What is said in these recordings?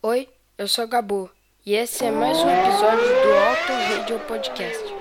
Oi, eu sou Gabu e esse é mais um episódio do Auto Radio Podcast.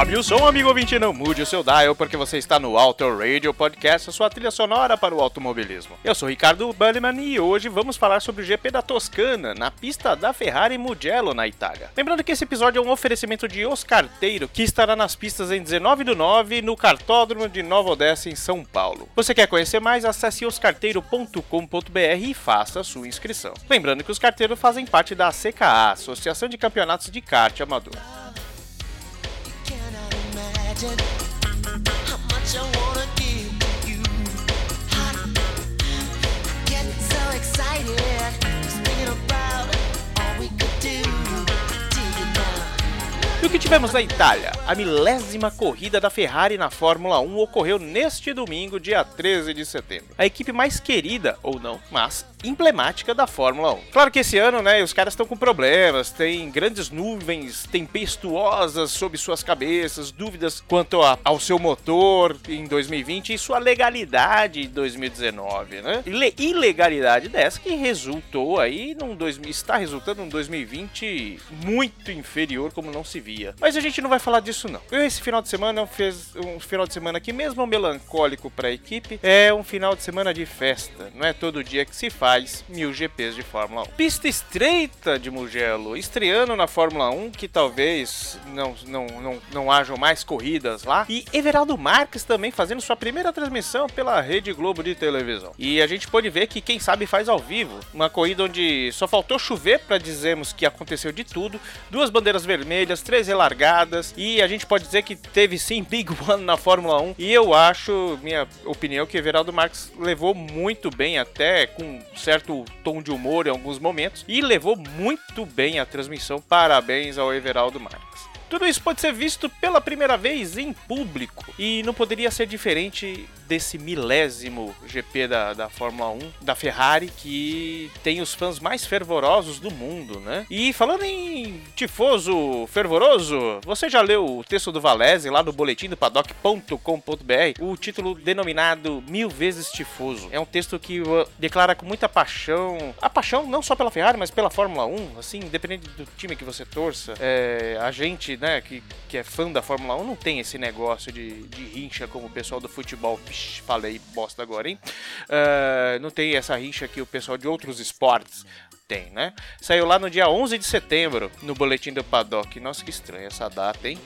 Sobe o som, amigo ouvinte, não mude o seu dial, porque você está no Auto Radio Podcast, a sua trilha sonora para o automobilismo. Eu sou Ricardo Bulliman e hoje vamos falar sobre o GP da Toscana, na pista da Ferrari Mugello, na Itália. Lembrando que esse episódio é um oferecimento de Oscarteiro, que estará nas pistas em 19 do 9 no Cartódromo de Nova Odessa, em São Paulo. Você quer conhecer mais? Acesse oscarteiro.com.br e faça sua inscrição. Lembrando que os carteiros fazem parte da ACKA, Associação de Campeonatos de Kart Amador. E o que tivemos na Itália? A milésima corrida da Ferrari na Fórmula 1 ocorreu neste domingo, dia 13 de setembro. A equipe mais querida, ou não, mas emblemática da Fórmula 1. Claro que esse ano, né, os caras estão com problemas, tem grandes nuvens tempestuosas sobre suas cabeças, dúvidas quanto a- ao seu motor em 2020 e sua legalidade em 2019, né? Ile- ilegalidade dessa que resultou aí num 2000, está resultando num 2020 muito inferior como não se via. Mas a gente não vai falar disso não. Eu, esse final de semana fiz um final de semana que mesmo melancólico para a equipe, é um final de semana de festa. Não é todo dia que se faz mil GPs de Fórmula 1. Pista estreita de Mugello, estreando na Fórmula 1, que talvez não, não, não, não hajam mais corridas lá. E Everaldo Marques também fazendo sua primeira transmissão pela Rede Globo de televisão. E a gente pode ver que quem sabe faz ao vivo. Uma corrida onde só faltou chover para dizermos que aconteceu de tudo. Duas bandeiras vermelhas, três relargadas. E a gente pode dizer que teve sim Big One na Fórmula 1. E eu acho, minha opinião, que Everaldo Marques levou muito bem, até com certo tom de humor em alguns momentos. E levou muito bem a transmissão. Parabéns ao Everaldo Marques. Tudo isso pode ser visto pela primeira vez em público e não poderia ser diferente desse milésimo GP da, da Fórmula 1 da Ferrari que tem os fãs mais fervorosos do mundo, né? E falando em tifoso fervoroso, você já leu o texto do Valese lá no boletim do paddock.com.br, o título denominado Mil Vezes Tifoso. É um texto que declara com muita paixão, a paixão não só pela Ferrari, mas pela Fórmula 1, assim, independente do time que você torça, é, a gente, né, que, que é fã da Fórmula 1 não tem esse negócio de, de rincha como o pessoal do futebol, Vixe, falei bosta agora, hein? É, não tem essa rincha que o pessoal de outros esportes tem, né? Saiu lá no dia 11 de setembro, no boletim do Paddock. Nossa, que estranha essa data, hein?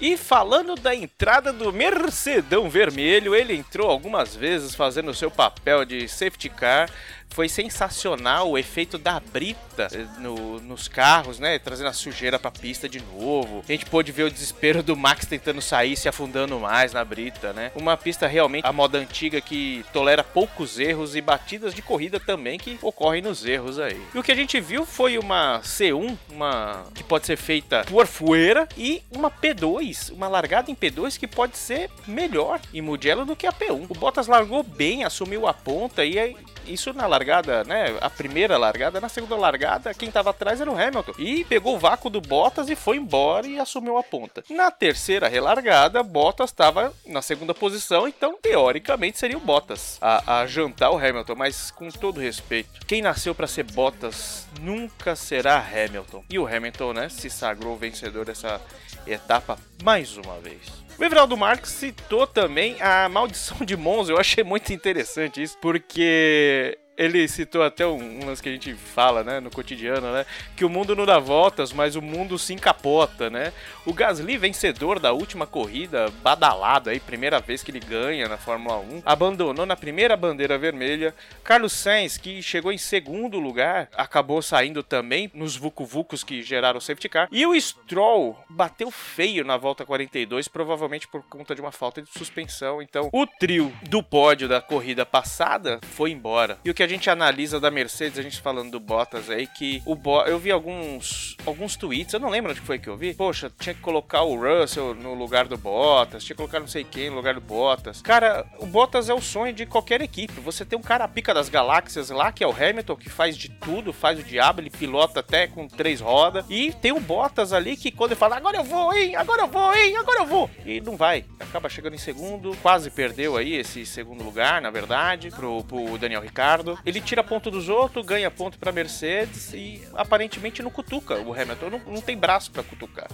E falando da entrada do Mercedão Vermelho, ele entrou algumas vezes fazendo o seu papel de safety car. Foi sensacional o efeito da brita eh, no- nos carros, né? Trazendo a sujeira pra pista de novo. A gente pôde ver o desespero do Max tentando sair, se afundando mais na brita, né? Uma pista realmente a moda antiga que tolera poucos erros e batidas de corrida também que ocorrem nos erros aí. E o que a gente viu foi uma C1, uma que pode ser feita por fuera e uma P2, uma largada em P2 que pode ser melhor em Mugello do que a P1. O Bottas largou bem, assumiu a ponta e isso na largada, né? A primeira largada, na segunda largada, quem tava atrás era o Hamilton. E pegou o vácuo do Bottas e foi embora e assumiu a ponta. Na terceira relargada, Bottas estava na segunda posição, então teoricamente seria o Bottas a, a jantar o Hamilton. Mas com todo respeito, quem nasceu para ser Bottas nunca será Hamilton. E o Hamilton, né, se sagrou vencedor dessa etapa mais uma vez. O Everaldo Marques citou também a maldição de Monza. Eu achei muito interessante isso, porque ele citou até um, um lance que a gente fala, né, no cotidiano, né, que o mundo não dá voltas, mas o mundo se encapota, né? O Gasly, vencedor da última corrida, badalado aí, primeira vez que ele ganha na Fórmula 1, abandonou na primeira bandeira vermelha. Carlos Sainz, que chegou em segundo lugar, acabou saindo também nos vucu-vucos que geraram o safety car. E o Stroll bateu feio na volta 42, provavelmente por conta de uma falta de suspensão. Então, o trio do pódio da corrida passada foi embora. E o que a gente analisa da Mercedes, a gente falando do Bottas aí, que o Bo eu vi alguns alguns tweets, eu não lembro onde foi que eu vi. Poxa, tinha que colocar o Russell no lugar do Bottas, tinha que colocar não sei quem no lugar do Bottas. Cara, o Bottas é o sonho de qualquer equipe. Você tem um cara a pica das galáxias lá, que é o Hamilton, que faz de tudo, faz o diabo, ele pilota até com três rodas. E tem o Bottas ali que quando ele fala, agora eu vou, hein, agora eu vou, hein, agora eu vou. E não vai. Acaba chegando em segundo, quase perdeu aí esse segundo lugar, na verdade, pro, pro Daniel Ricardo. Ele tira ponto dos outros, ganha ponto pra Mercedes e aparentemente não cutuca o Hamilton, não, não tem braço pra cutucar.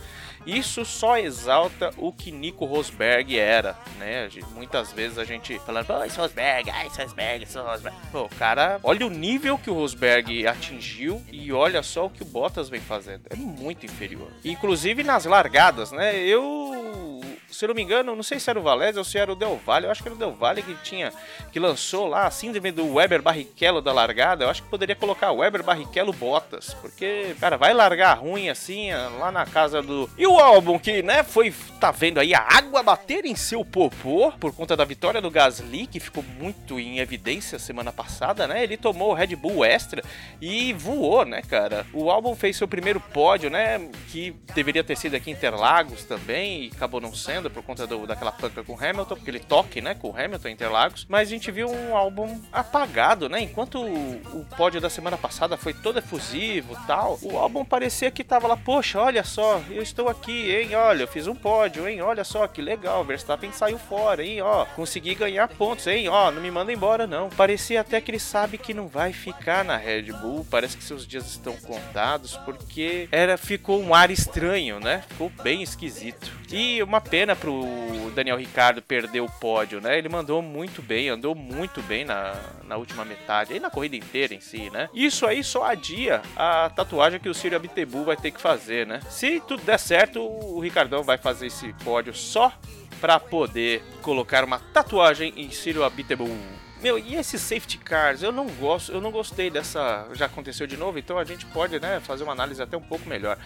Isso só exalta o que Nico Rosberg era, né? Muitas vezes a gente falando, pô, esse Rosberg, ai, esse Rosberg, esse Rosberg. Pô, cara, olha o nível que o Rosberg atingiu e olha só o que o Bottas vem fazendo. É muito inferior. Inclusive nas largadas, né? Eu se eu não me engano, não sei se era o Valézio ou se era o Del Valle, eu acho que era o Del Valle que tinha, que lançou lá a síndrome do Weber Barrichello da largada, eu acho que poderia colocar Weber Barrichello Bottas, porque, cara, vai largar ruim assim, lá na casa do... E o álbum que, né, foi, tá vendo aí a água bater em seu popô, por conta da vitória do Gasly, que ficou muito em evidência semana passada, né, ele tomou o Red Bull Extra e voou, né, cara. O álbum fez seu primeiro pódio, né, que deveria ter sido aqui em Interlagos também, e acabou não sendo por conta do, daquela panca com o Hamilton, porque ele toque, né, com o Hamilton em Interlagos. Mas a gente viu um álbum apagado, né, enquanto o, o pódio da semana passada foi todo efusivo tal, o álbum parecia que tava lá, poxa, olha só, eu estou aqui, hein, olha, eu fiz um pódio, hein, olha só, que legal, Verstappen saiu fora, hein, ó, consegui ganhar pontos, hein, ó, não me manda embora não. Parecia até que ele sabe que não vai ficar na Red Bull, parece que seus dias estão contados, porque era ficou um ar estranho, né? Ficou bem esquisito. E uma pro Daniel Ricardo perder o pódio, né? Ele mandou muito bem, andou muito bem na, na última metade, e na corrida inteira em si, né? Isso aí só adia a tatuagem que o Círio Abitebu vai ter que fazer, né? Se tudo der certo, o Ricardão vai fazer esse pódio só para poder colocar uma tatuagem em Círio Abitebu. Meu, e esses safety cars? Eu não gosto, eu não gostei dessa. Já aconteceu de novo, então a gente pode, né, fazer uma análise até um pouco melhor.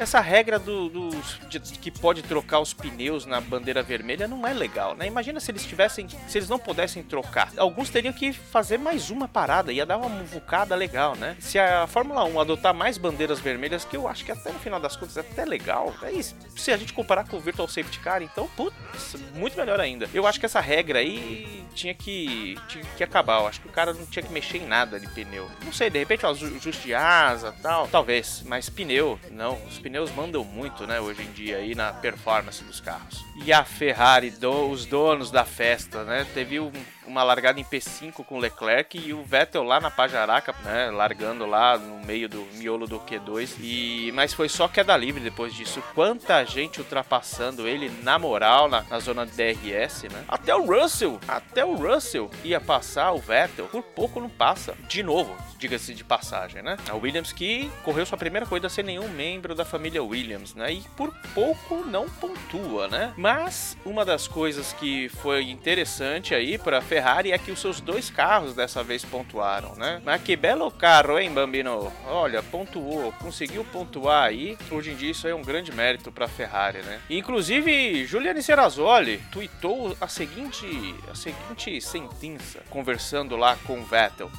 Essa regra do, do- de- que pode trocar os pneus na bandeira vermelha não é legal, né? Imagina se eles tivessem, se eles não pudessem trocar. Alguns teriam que fazer mais uma parada, ia dar uma muvucada legal, né? Se a Fórmula 1 adotar mais bandeiras vermelhas, que eu acho que até no final das contas é até legal, é isso. Se a gente comparar com o Virtual Safety Car, então, putz, muito melhor ainda. Eu acho que essa regra aí tinha que, tinha que acabar. Eu acho que o cara não tinha que mexer em nada de pneu. Não sei, de repente, ó, ju- ajuste de asa tal, talvez, mas pneu, não. Os pneus mandam muito, né, hoje em dia aí na performance dos carros. E a Ferrari, do- os donos da festa, né, teve um- uma largada em P5 com o Leclerc e o Vettel lá na Pajaraca, né, largando lá no meio do miolo do Q2. E mas foi só queda livre depois disso. Quanta gente ultrapassando ele na moral na, na zona de DRS, né? Até o Russell, até o Russell ia passar o Vettel, por pouco não passa. De novo, diga-se de passagem, né? A Williams que correu sua primeira corrida sem nenhum membro da família Williams, né? E por pouco não pontua, né? Mas uma das coisas que foi interessante aí para é que os seus dois carros dessa vez pontuaram, né? Mas que belo carro, hein, Bambino? Olha, pontuou, conseguiu pontuar aí. Hoje em dia isso é um grande mérito para Ferrari, né? Inclusive, Giuliane Serrazoli tweetou a seguinte, a seguinte sentença conversando lá com o Vettel.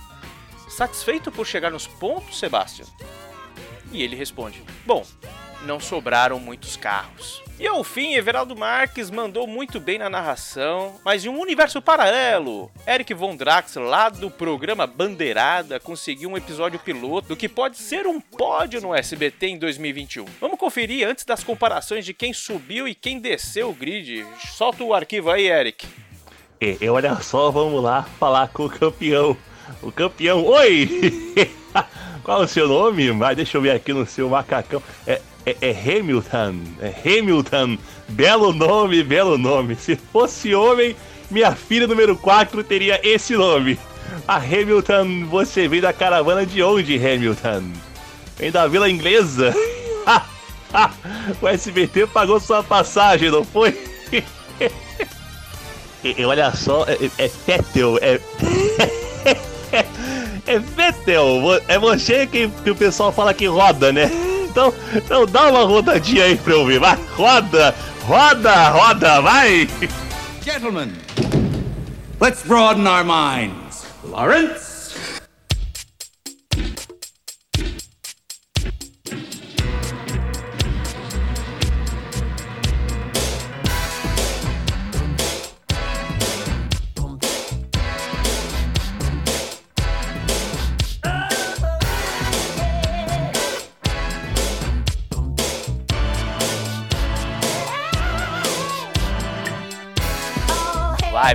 Satisfeito por chegar nos pontos, Sebastian? E ele responde: Bom, não sobraram muitos carros. E ao fim, Everaldo Marques mandou muito bem na narração, mas em um universo paralelo, Eric Von Drax, lá do programa Bandeirada, conseguiu um episódio piloto do que pode ser um pódio no SBT em 2021. Vamos conferir antes das comparações de quem subiu e quem desceu o grid. Solta o arquivo aí, Eric. E, olha só, vamos lá falar com o campeão. O campeão, oi! Qual é o seu nome? Mas deixa eu ver aqui no seu macacão. É, é, é Hamilton. É Hamilton. Belo nome, belo nome. Se fosse homem, minha filha número 4 teria esse nome. A Hamilton, você veio da caravana de onde, Hamilton? Vem da Vila Inglesa? o SBT pagou sua passagem, não foi? E, olha só, é, é Vettel, é. É Vettel, vo- é você que, que o pessoal fala que roda, né? Então, então dá uma rodadinha aí pra eu ver, vai, roda, roda, roda, vai! Gentlemen, let's broaden our minds. Lawrence?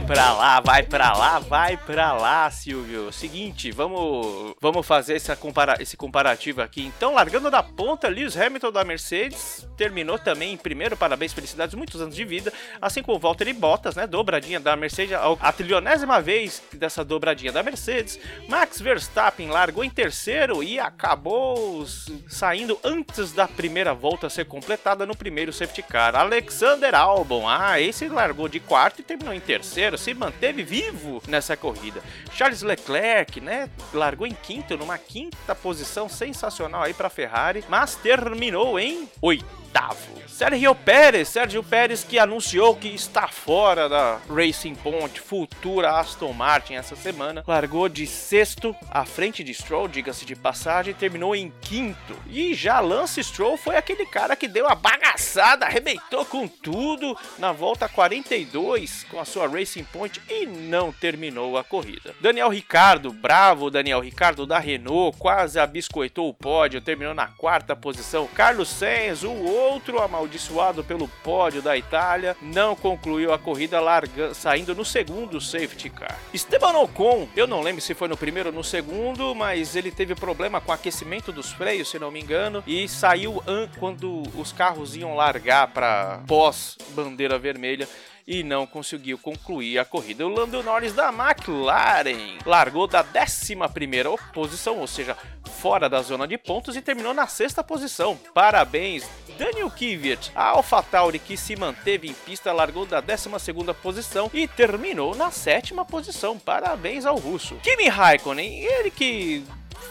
Pra lá, vai pra lá, vai pra lá, Silvio. Seguinte, vamos, vamos fazer essa compara esse comparativo aqui. Então, largando da ponta, Lewis Hamilton da Mercedes terminou também em primeiro. Parabéns, felicidades, muitos anos de vida. Assim como o Valtteri Bottas, né? Dobradinha da Mercedes, a- trilionésima vez dessa dobradinha da Mercedes. Max Verstappen largou em terceiro e acabou saindo antes da primeira volta ser completada no primeiro safety car. Alexander Albon, ah, esse largou de quarto e terminou em terceiro, se manteve vivo nessa corrida. Charles Leclerc, né, largou em quinto, numa quinta posição sensacional aí para Ferrari, mas terminou em oitavo. Sérgio Pérez, Sérgio Pérez que anunciou que está fora da Racing Point, futura Aston Martin essa semana, largou de sexto à frente de Stroll, diga-se de passagem, terminou em quinto. E já Lance Stroll foi aquele cara que deu a bagaçada, arrebentou com tudo na volta 42 com a sua Racing Point e não terminou a corrida. Daniel Ricardo, bravo Daniel Ricardo da Renault, quase abiscoitou o pódio, terminou na quarta posição. Carlos Sainz, o outro amaldiçoado pelo pódio da Itália, não concluiu a corrida larga, saindo no segundo safety car. Esteban Ocon, eu não lembro se foi no primeiro ou no segundo, mas ele teve problema com o aquecimento dos freios, se não me engano, e saiu an- quando os carros iam largar para pós bandeira vermelha e não conseguiu concluir a corrida. O Lando Norris da McLaren largou da 11ª posição, ou seja, fora da zona de pontos e terminou na sexta posição. Parabéns, Daniel Kvyat. A AlphaTauri que se manteve em pista largou da 12ª posição e terminou na sétima posição. Parabéns ao russo. Kimi Raikkonen, ele que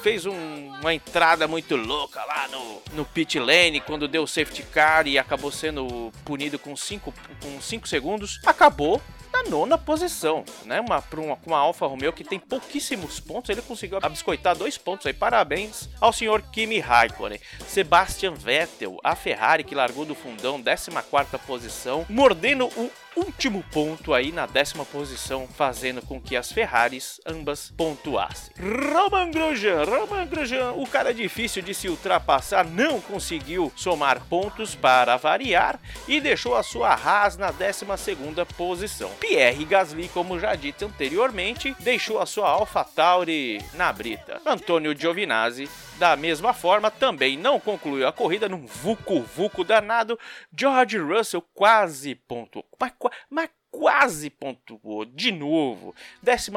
fez um- uma entrada muito louca lá no, no pit lane quando deu o safety car e acabou sendo punido com 5 com cinco segundos, acabou na nona posição, né? Uma, uma, uma Alfa Romeo que tem pouquíssimos pontos, ele conseguiu abiscoitar dois pontos aí. Parabéns ao senhor Kimi Raikkonen. Sebastian Vettel, a Ferrari que largou do fundão, 14ª posição, mordendo o último ponto aí na décima posição, fazendo com que as Ferraris ambas pontuassem. Roman Grosjean, Roman Grosjean, o cara difícil de se ultrapassar, não conseguiu somar pontos para variar e deixou a sua Haas na 12ª posição. Pierre Gasly, como já dito anteriormente, deixou a sua AlphaTauri na brita. Antônio Giovinazzi da mesma forma, também não concluiu a corrida num vucu-vucu danado. George Russell quase pontuou, mas, mas quase pontuou de novo. 11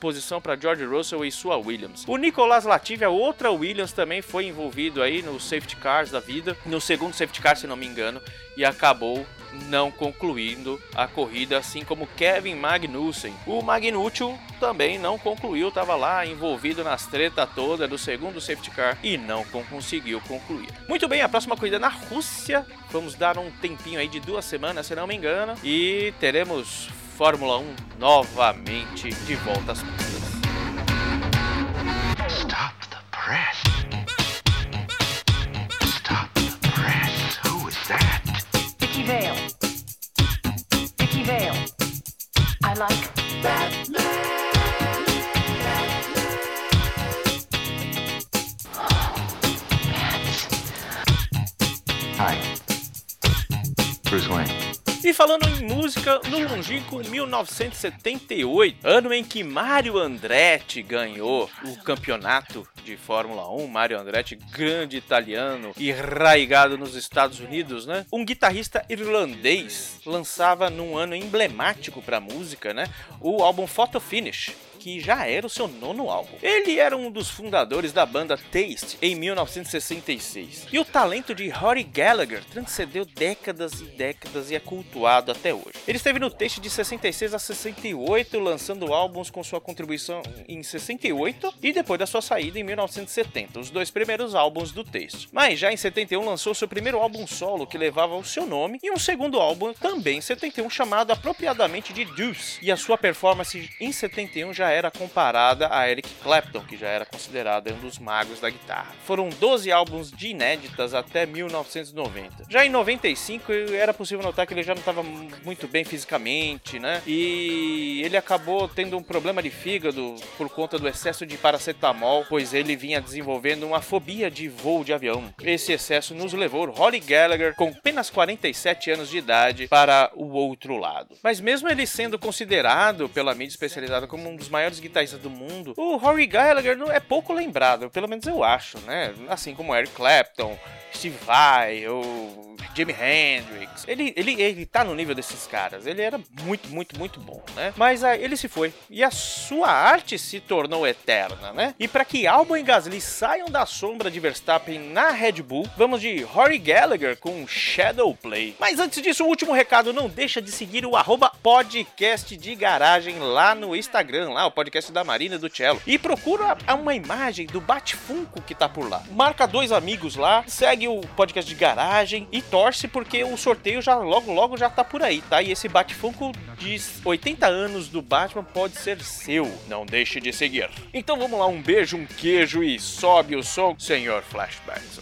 posição para George Russell e sua Williams. O Nicolas Latifi, a outra Williams, também foi envolvido aí nos safety cars da vida, no segundo safety car, se não me engano, e acabou não concluindo a corrida, assim como Kevin Magnussen. O Magnucci também não concluiu, estava lá envolvido nas treta toda do segundo safety car e não con- conseguiu concluir. Muito bem, a próxima corrida na Rússia. Vamos dar um tempinho aí de duas semanas, se não me engano, e teremos Fórmula 1 novamente de volta às. Música, no longínquo 1978, ano em que Mario Andretti ganhou o campeonato de Fórmula 1, Mario Andretti, grande italiano e raigado nos Estados Unidos, né? Um guitarrista irlandês lançava num ano emblemático para música, né? O álbum Photo Finish. Que já era o seu nono álbum. Ele era um dos fundadores da banda Taste em 1966. E o talento de Rory Gallagher transcendeu décadas e décadas e é cultuado até hoje. Ele esteve no Taste de 66 a 68, lançando álbuns com sua contribuição em 68 e depois da sua saída em 1970, os dois primeiros álbuns do Taste. Mas já em 71 lançou seu primeiro álbum solo que levava o seu nome e um segundo álbum também em 71 chamado apropriadamente de Deuce. E a sua performance em 71 já era comparada a Eric Clapton, que já era considerado um dos magos da guitarra. Foram 12 álbuns de inéditas até 1990. Já em 95 era possível notar que ele já não estava muito bem fisicamente, né? E ele acabou tendo um problema de fígado por conta do excesso de paracetamol, pois ele vinha desenvolvendo uma fobia de voo de avião. Esse excesso nos levou Rory Gallagher, com apenas 47 anos de idade, para o outro lado. Mas mesmo ele sendo considerado pela mídia especializada como um dos maiores guitarristas do mundo, o Rory Gallagher não é pouco lembrado, pelo menos eu acho, né? Assim como Eric Clapton, Steve Vai ou Jimi Hendrix. Ele, ele, ele tá no nível desses caras. Ele era muito, muito, muito bom, né? Mas ah, ele se foi. E a sua arte se tornou eterna, né? E para que Albon e Gasly saiam da sombra de Verstappen na Red Bull, vamos de Rory Gallagher com Shadow Play. Mas antes disso, o último recado, não deixa de seguir o arroba podcast de garagem lá no Instagram, lá o podcast da Marina do Cello. E procura uma imagem do Batfunko que tá por lá. Marca dois amigos lá, segue o podcast de garagem e torce porque o sorteio já logo logo já tá por aí, tá? E esse Batfunko de 80 anos do Batman pode ser seu. Não deixe de seguir. Então vamos lá, um beijo, um queijo e sobe o som, senhor Flashbacks.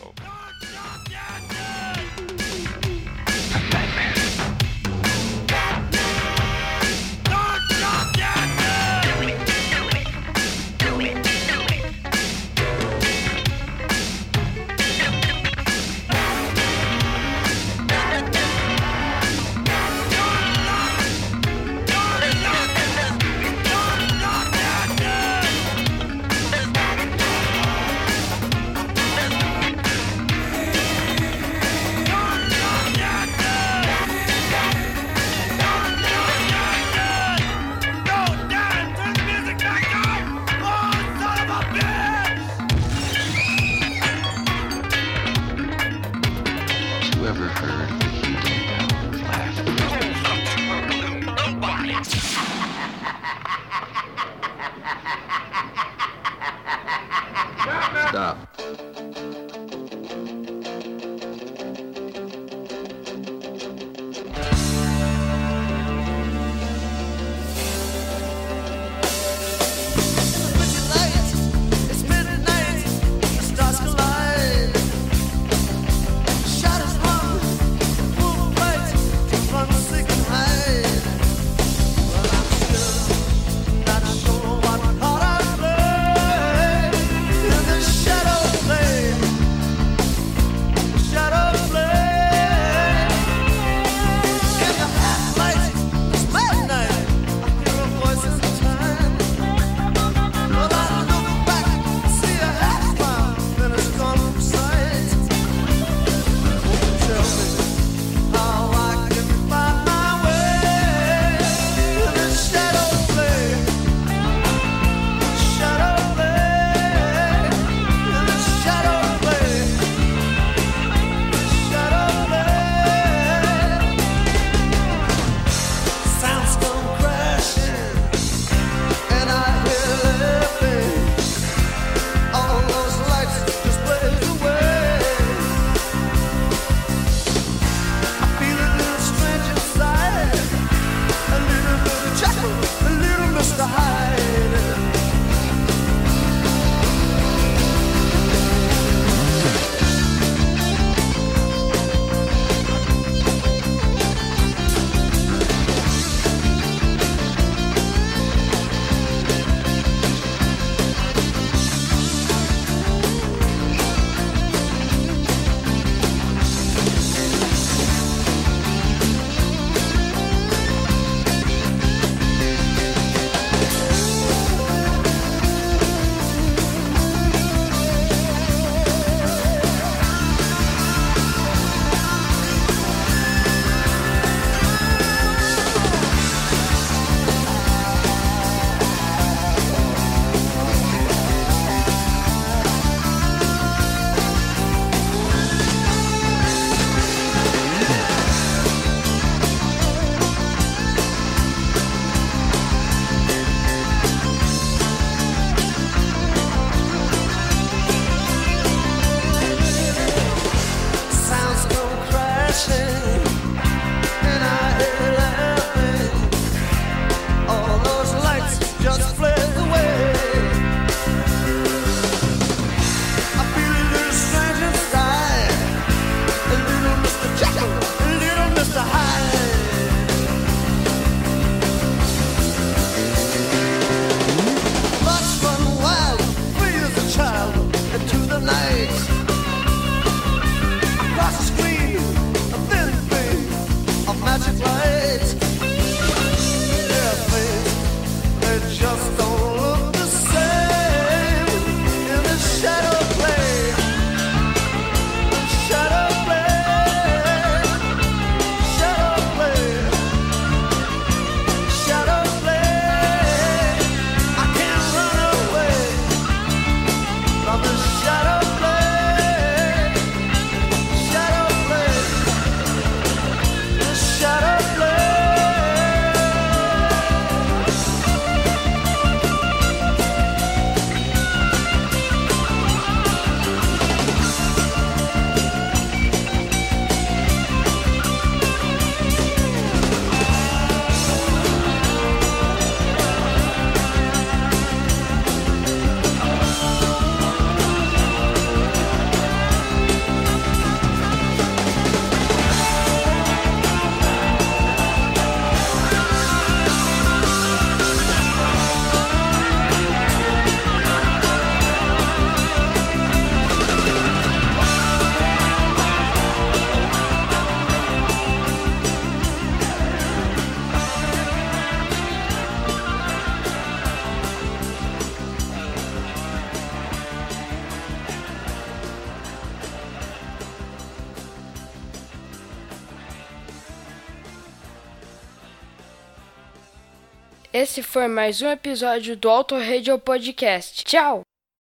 Foi mais um episódio do Auto Radio Podcast. Tchau!